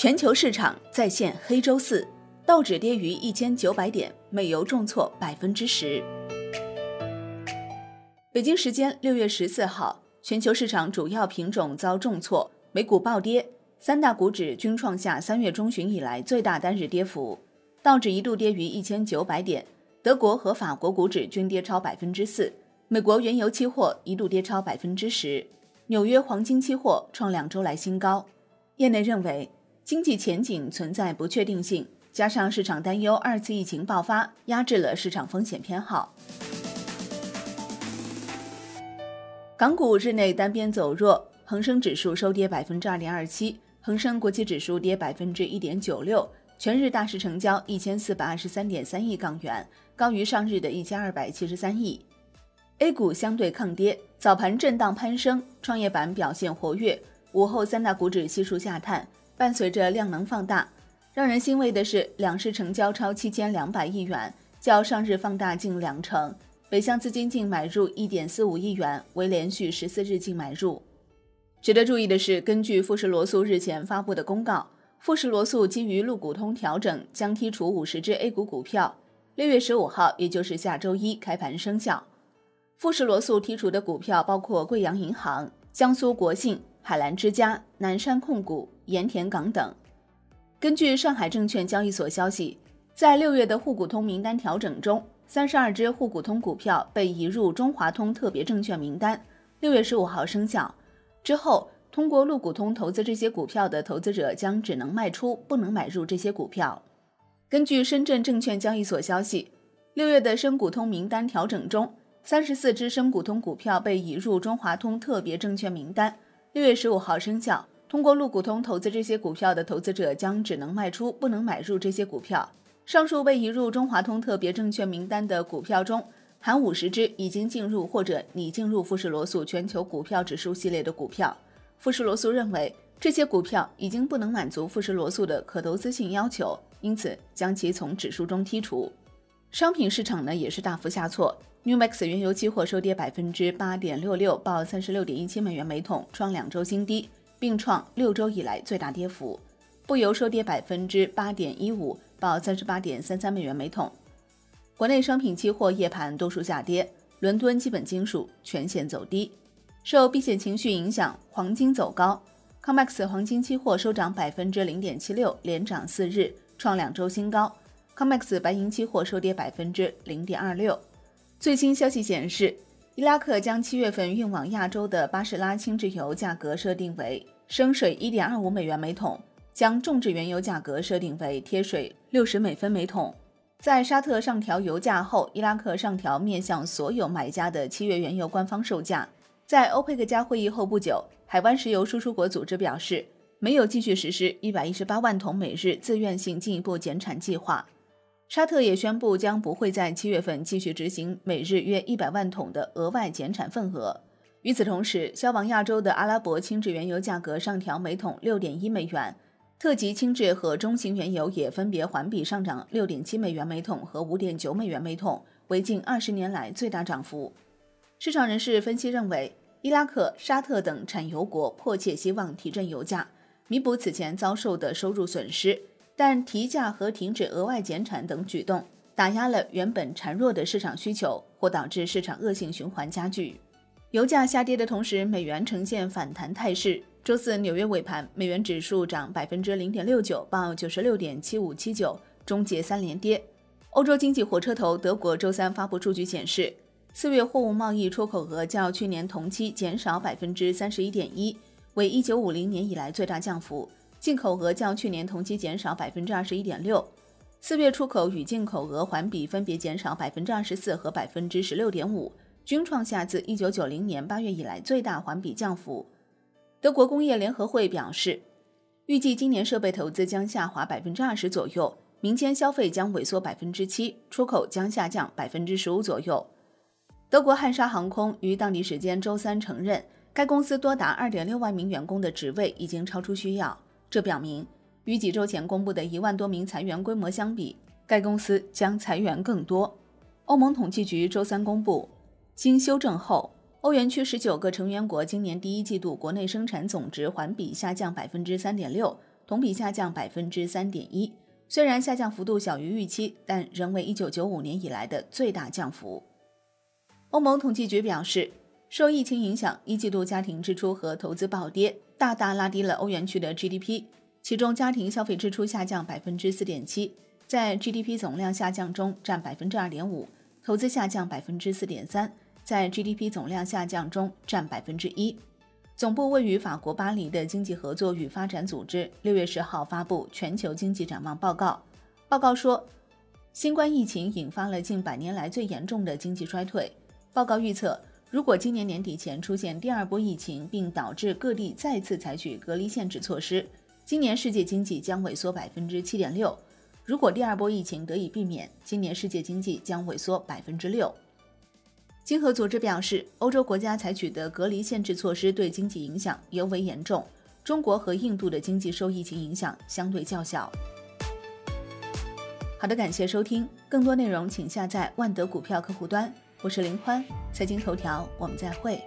全球市场再现黑周四，道指跌逾一千九百点，美油重挫百分之十。北京时间六月十四号，全球市场主要品种遭重挫，美股暴跌，三大股指均创下三月中旬以来最大单日跌幅，道指一度跌逾一千九百点，德国和法国股指均跌超百分之四，美国原油期货一度跌超百分之十。纽约黄金期货创两周来新高，业内认为经济前景存在不确定性，加上市场担忧二次疫情爆发，压制了市场风险偏好。港股日内单边走弱，恒生指数收跌百分之二点二七，恒生国际指数跌百分之一点九六，全日大市成交一千四百二十三点三亿港元，高于上日的一千二百七十三亿。A 股相对抗跌，早盘震荡攀升，创业板表现活跃。午后三大股指悉数下探，伴随着量能放大。让人欣慰的是，两市成交超七千两百亿元，较上日放大近两成。北向资金净买入一点四五亿元，为连续十四日净买入。值得注意的是，根据富时罗素日前发布的公告，富时罗素基于陆股通调整，将剔除五十只 A 股股票，六月十五号，也就是下周一开盘生效。富时罗素剔除的股票包括贵阳银行、江苏国信、海澜之家、南山控股、盐田港等。根据上海证券交易所消息，在六月的沪股通名单调整中，三十二只沪股通股票被移入中华通特别证券名单，六月十五号生效。之后，通过陆股通投资这些股票的投资者将只能卖出，不能买入这些股票。根据深圳证券交易所消息，六月的深股通名单调整中。三十四只深股通股票被移入中华通特别证券名单，六月十五号生效。通过陆股通投资这些股票的投资者将只能卖出，不能买入这些股票。上述被移入中华通特别证券名单的股票中，含五十只已经进入或者拟进入富士罗素全球股票指数系列的股票。富士罗素认为这些股票已经不能满足富士罗素的可投资性要求，因此将其从指数中剔除。商品市场呢也是大幅下挫。New Max 原油期货收跌百分之八点六六，报三十六点一七美元每桶，创两周新低，并创六周以来最大跌幅。布油收跌百分之八点一五，报三十八点三三美元每桶。国内商品期货夜盘多数下跌，伦敦基本金属全线走低。受避险情绪影响，黄金走高，COMEX 黄金期货收涨百分之零点七六，连涨四日，创两周新高。COMEX 白银期货收跌百分之零点二六。最新消息显示，伊拉克将七月份运往亚洲的巴士拉轻质油价格设定为升水一点二五美元每桶，将重质原油价格设定为贴水六十美分每桶。在沙特上调油价后，伊拉克上调面向所有买家的七月原油官方售价。在欧佩克加会议后不久，海湾石油输出国组织表示，没有继续实施一百一十八万桶每日自愿性进一步减产计划。沙特也宣布将不会在七月份继续执行每日约一百万桶的额外减产份额。与此同时，销往亚洲的阿拉伯轻质原油价格上调每桶六点一美元，特级轻质和中型原油也分别环比上涨六点七美元每桶和五点九美元每桶，为近二十年来最大涨幅。市场人士分析认为，伊拉克、沙特等产油国迫切希望提振油价，弥补此前遭受的收入损失。但提价和停止额外减产等举动，打压了原本孱弱的市场需求，或导致市场恶性循环加剧。油价下跌的同时，美元呈现反弹态势。周四纽约尾盘，美元指数涨百分之零点六九，报九十六点七五七九，终结三连跌。欧洲经济火车头德国周三发布数据显示，四月货物贸易出口额较去年同期减少百分之三十一点一，为一九五零年以来最大降幅。进口额较去年同期减少百分之二十一点六，四月出口与进口额环比分别减少百分之二十四和百分之十六点五，均创下自一九九零年八月以来最大环比降幅。德国工业联合会表示，预计今年设备投资将下滑百分之二十左右，民间消费将萎缩百分之七，出口将下降百分之十五左右。德国汉莎航空于当地时间周三承认，该公司多达二点六万名员工的职位已经超出需要。这表明，与几周前公布的一万多名裁员规模相比，该公司将裁员更多。欧盟统计局周三公布，经修正后，欧元区十九个成员国今年第一季度国内生产总值环比下降百分之三点六，同比下降百分之三点一。虽然下降幅度小于预期，但仍为一九九五年以来的最大降幅。欧盟统计局表示，受疫情影响，一季度家庭支出和投资暴跌，大大拉低了欧元区的 GDP。其中，家庭消费支出下降百分之四点七，在 GDP 总量下降中占百分之二点五；投资下降百分之四点三，在 GDP 总量下降中占百分之一。总部位于法国巴黎的经济合作与发展组织六月十号发布全球经济展望报告。报告说，新冠疫情引发了近百年来最严重的经济衰退。报告预测，如果今年年底前出现第二波疫情，并导致各地再次采取隔离限制措施，今年世界经济将萎缩百分之七点六。如果第二波疫情得以避免，今年世界经济将萎缩百分之六。经合组织表示，欧洲国家采取的隔离限制措施对经济影响尤为严重。中国和印度的经济受疫情影响相对较小。好的，感谢收听，更多内容请下载万德股票客户端。我是林欢，财经头条，我们再会。